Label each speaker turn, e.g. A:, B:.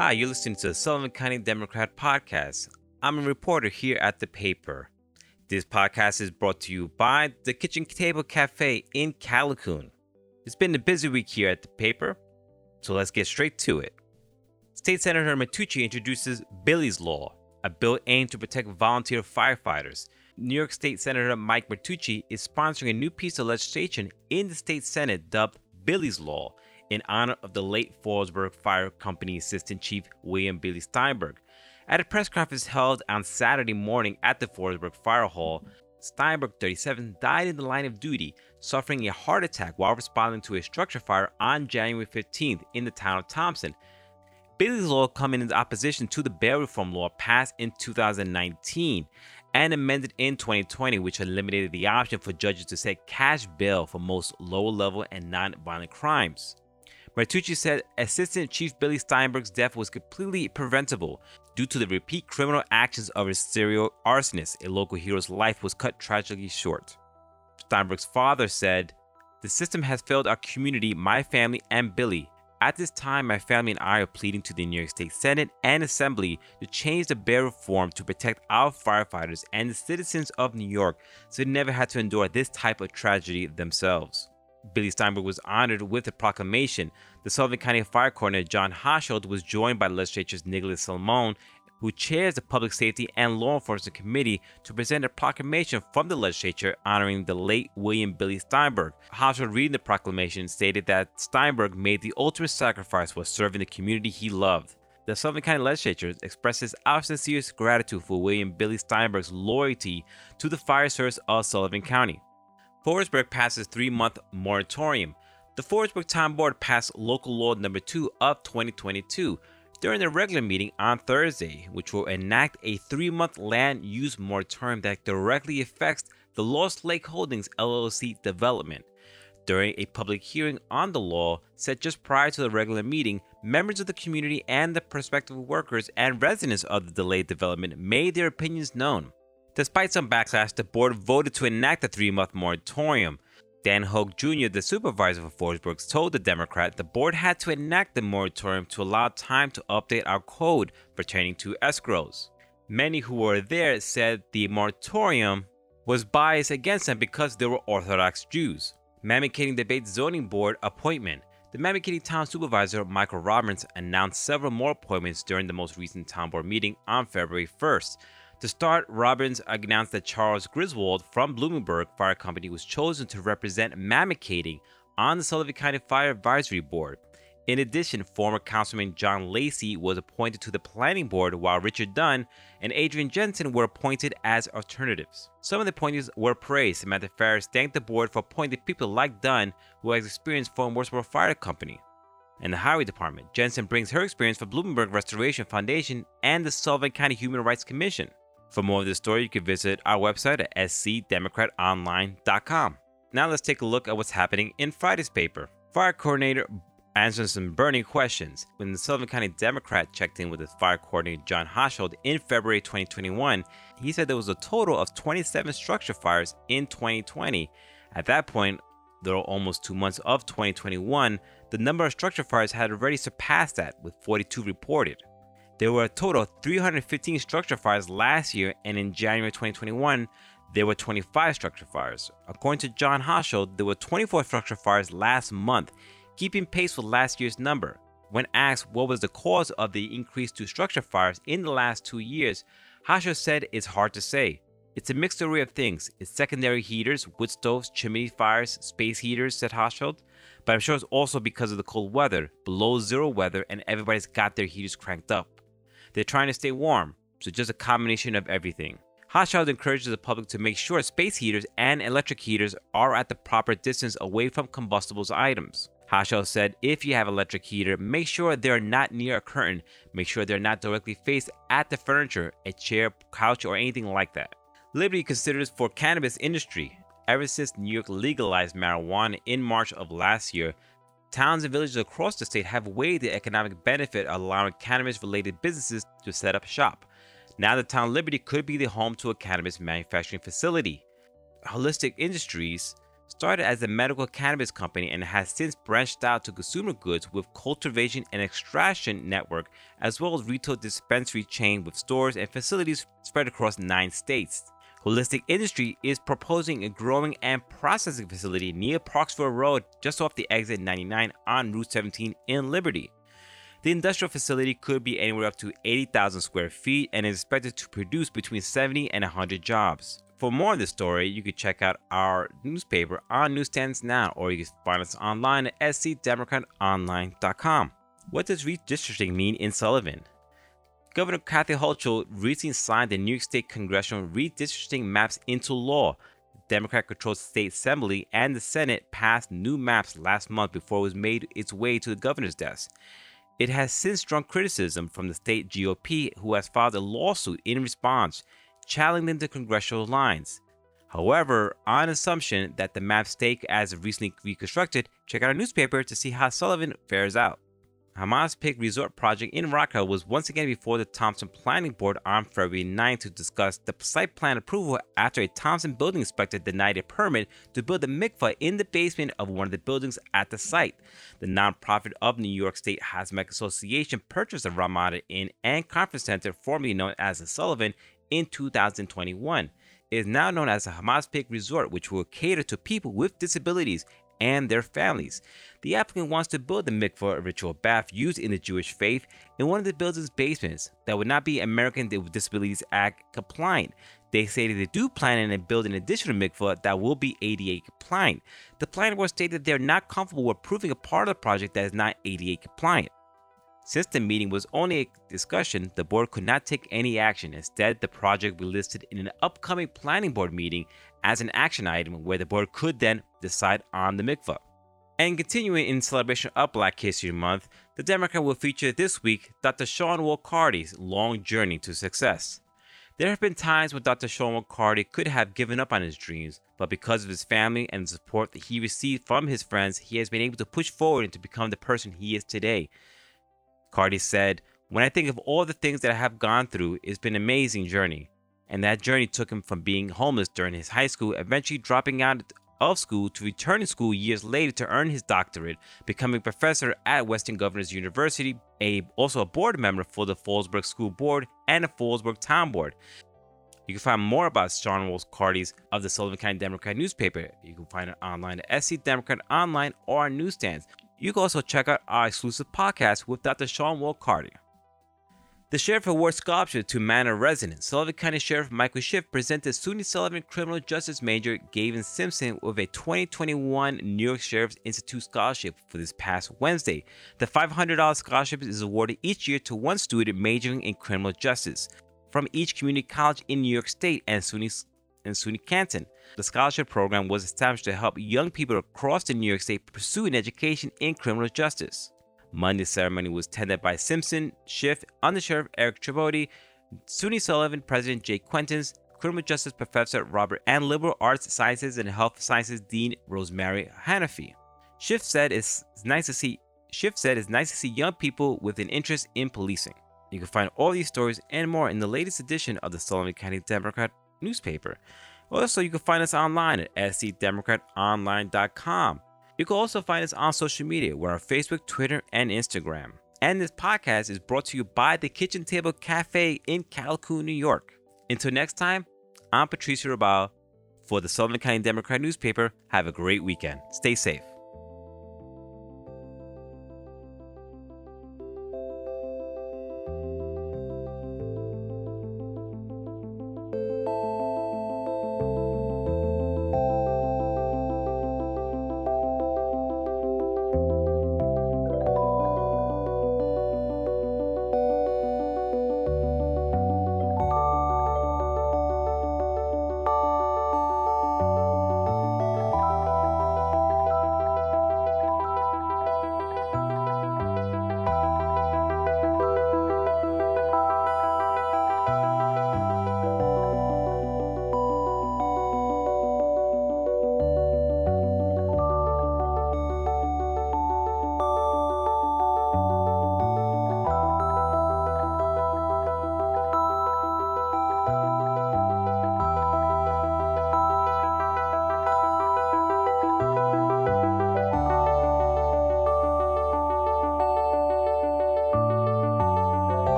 A: Hi, you're listening to the Sullivan County Democrat Podcast. I'm a reporter here at the paper. This podcast is brought to you by the Kitchen Table Cafe in Callicoon. It's been a busy week here at the paper, so let's get straight to it. State Senator Martucci introduces Billy's Law, a bill aimed to protect volunteer firefighters. New York State Senator Mike Martucci is sponsoring a new piece of legislation in the state Senate dubbed Billy's Law in honor of the late Phillipsburg Fire Company Assistant Chief William Billy Steinberg. At a press conference held on Saturday morning at the Phillipsburg Fire Hall, Steinberg, 37, died in the line of duty, suffering a heart attack while responding to a structure fire on January 15th in the town of Thompson. Billy's law coming in opposition to the bail reform law passed in 2019 and amended in 2020, which eliminated the option for judges to set cash bail for most low level and non violent crimes. Martucci said Assistant Chief Billy Steinberg's death was completely preventable due to the repeat criminal actions of his serial arsonist. A local hero's life was cut tragically short. Steinberg's father said, The system has failed our community, my family, and Billy. At this time, my family and I are pleading to the New York State Senate and Assembly to change the bail reform to protect our firefighters and the citizens of New York so they never had to endure this type of tragedy themselves. Billy Steinberg was honored with a proclamation. The Sullivan County Fire Coroner John Hochschild was joined by legislators Nicholas Salomone, who chairs the Public Safety and Law Enforcement Committee, to present a proclamation from the legislature honoring the late William Billy Steinberg. Hochschild, reading the proclamation, stated that Steinberg made the ultimate sacrifice while serving the community he loved. The Sullivan County Legislature expresses our sincerest gratitude for William Billy Steinberg's loyalty to the fire service of Sullivan County. Phillipsburg passes three-month moratorium. The Phillipsburg Town Board passed Local Law Number 2 of 2022 during a regular meeting on Thursday, which will enact a three-month land use moratorium that directly affects the Lost Lake Holdings LLC development. During a public hearing on the law set just prior to the regular meeting, members of the community and the prospective workers and residents of the delayed development made their opinions known. Despite some backlash, the board voted to enact a three month moratorium. Dan Hogue Jr., the supervisor for Phillipsburg, told the Democrat the board had to enact the moratorium to allow time to update our code pertaining to escrows. Many who were there said the moratorium was biased against them because they were Orthodox Jews. Mamakating debates Zoning Board appointment. The Mamakating Town Supervisor Michael Roberts announced several more appointments during the most recent town board meeting on February 1st. To start, Robbins announced that Charles Griswold from Bloomingburg Fire Company was chosen to represent Mamakating on the Sullivan County Fire Advisory Board. In addition, former Councilman John Lacey was appointed to the Planning Board, while Richard Dunn and Adrian Jensen were appointed as alternatives. Some of the appointees were praised. Samantha Ferris thanked the board for appointing people like Dunn, who has experience from Wurtsboro Fire Company. In the Highway Department, Jensen brings her experience from Bloomingburg Restoration Foundation and the Sullivan County Human Rights Commission. For more of this story, you can visit our website at scdemocratonline.com. Now let's take a look at what's happening in Friday's paper. Fire coordinator answers some burning questions. When the Sullivan County Democrat checked in with his fire coordinator John Hochschild in February 2021, he said there was a total of 27 structure fires in 2020. At that point, were almost two months of 2021, the number of structure fires had already surpassed that, with 42 reported. There were a total of 315 structure fires last year, and in January 2021, there were 25 structure fires. According to John Hochschild, there were 24 structure fires last month, keeping pace with last year's number. When asked what was the cause of the increase to structure fires in the last two years, Hochschild said it's hard to say. It's a mixed array of things. It's secondary heaters, wood stoves, chimney fires, space heaters, said Hochschild. But I'm sure it's also because of the cold weather, below zero weather, and everybody's got their heaters cranked up. They're trying to stay warm, so just a combination of everything. Hochschild encourages the public to make sure space heaters and electric heaters are at the proper distance away from combustibles items. Hochschild said if you have electric heater, make sure they're not near a curtain. Make sure they're not directly faced at the furniture, a chair, couch, or anything like that. Liberty considers for cannabis industry. Ever since New York legalized marijuana in March of last year, Towns and villages across the state have weighed the economic benefit of allowing cannabis related businesses to set up shop. Now, the town Liberty could be the home to a cannabis manufacturing facility. Holistic Industries started as a medical cannabis company and has since branched out to consumer goods with cultivation and extraction network as well as retail dispensary chain with stores and facilities spread across 9 states. Holistic Industry is proposing a growing and processing facility near Parksville Road just off the exit 99 on Route 17 in Liberty. The industrial facility could be anywhere up to 80,000 square feet and is expected to produce between 70 and 100 jobs. For more on this story, you can check out our newspaper on newsstands now, or you can find us online at scdemocratonline.com. What does redistricting mean in Sullivan? Governor Kathy Hochul recently signed the New York State congressional redistricting maps into law. The Democrat controlled state assembly and the Senate passed new maps last month before it was made its way to the governor's desk. It has since drawn criticism from the state GOP, who has filed a lawsuit in response challenging the congressional lines. However, on assumption that the maps stay as recently reconstructed, check out our newspaper to see how Sullivan fares out. Hamaspik Resort project in Rock Hill was once again before the Thompson Planning Board on February 9 to discuss the site plan approval after a Thompson building inspector denied a permit to build a mikvah in the basement of one of the buildings at the site. The nonprofit of New York State Hasidic Association purchased the Ramada Inn and Conference Center, formerly known as the Sullivan, in 2021. It is now known as the Hamaspik Resort, which will cater to people with disabilities and their families. The applicant wants to build the mikvah, a ritual bath used in the Jewish faith, in one of the building's basements that would not be American Disabilities Act compliant. They say that they do plan on building an additional mikvah that will be ADA compliant. The planning board stated they're not comfortable with approving a part of the project that is not ADA compliant. Since the meeting was only a discussion, the board could not take any action. Instead, the project will be listed in an upcoming planning board meeting as an action item where the board could then decide on the mikvah. And continuing in celebration of Black History Month, the Democrat will feature this week Dr. Sean Wolcarty's long journey to success. There have been times when Dr. Sean Wolcarty could have given up on his dreams, but because of his family and the support that he received from his friends, he has been able to push forward and to become the person he is today. Cardi said, When I think of all the things that I have gone through, it's been an amazing journey. And that journey took him from being homeless during his high school, eventually dropping out of school to return to school years later to earn his doctorate, becoming professor at Western Governors University, a, also a board member for the Fallsburg School Board and the Fallsburg Town Board. You can find more about Sean Wolcarty's of the Sullivan County Democrat newspaper. You can find it online at SC Democrat Online or on newsstands. You can also check out our exclusive podcast with Dr. Sean Wolcarty. The Sheriff Award Scholarship to Manor resident Sullivan County Sheriff Michael Schiff presented SUNY Sullivan Criminal Justice Major Gavin Simpson with a 2021 New York Sheriff's Institute Scholarship for this past Wednesday. The $500 scholarship is awarded each year to one student majoring in criminal justice from each community college in New York State and SUNY in SUNY Canton. The scholarship program was established to help young people across the New York State pursue an education in criminal justice. Monday's ceremony was attended by Simpson, Schiff, Undersheriff Eric Trivodi, SUNY Sullivan President Jay Quaintance, Criminal Justice Professor Robert and Liberal Arts Sciences and Health Sciences Dean Rosemary Hanafi. Schiff said it's nice to see Schiff said it's nice to see young people with an interest in policing. You can find all these stories and more in the latest edition of the Sullivan County Democrat newspaper. Also, you can find us online at scdemocratonline.com. You can also find us on social media. We're on Facebook, Twitter, and Instagram. And this podcast is brought to you by the Kitchen Table Cafe in Callicoon, New York. Until next time, I'm Patricio Rabal for the Sullivan County Democrat newspaper. Have a great weekend. Stay safe.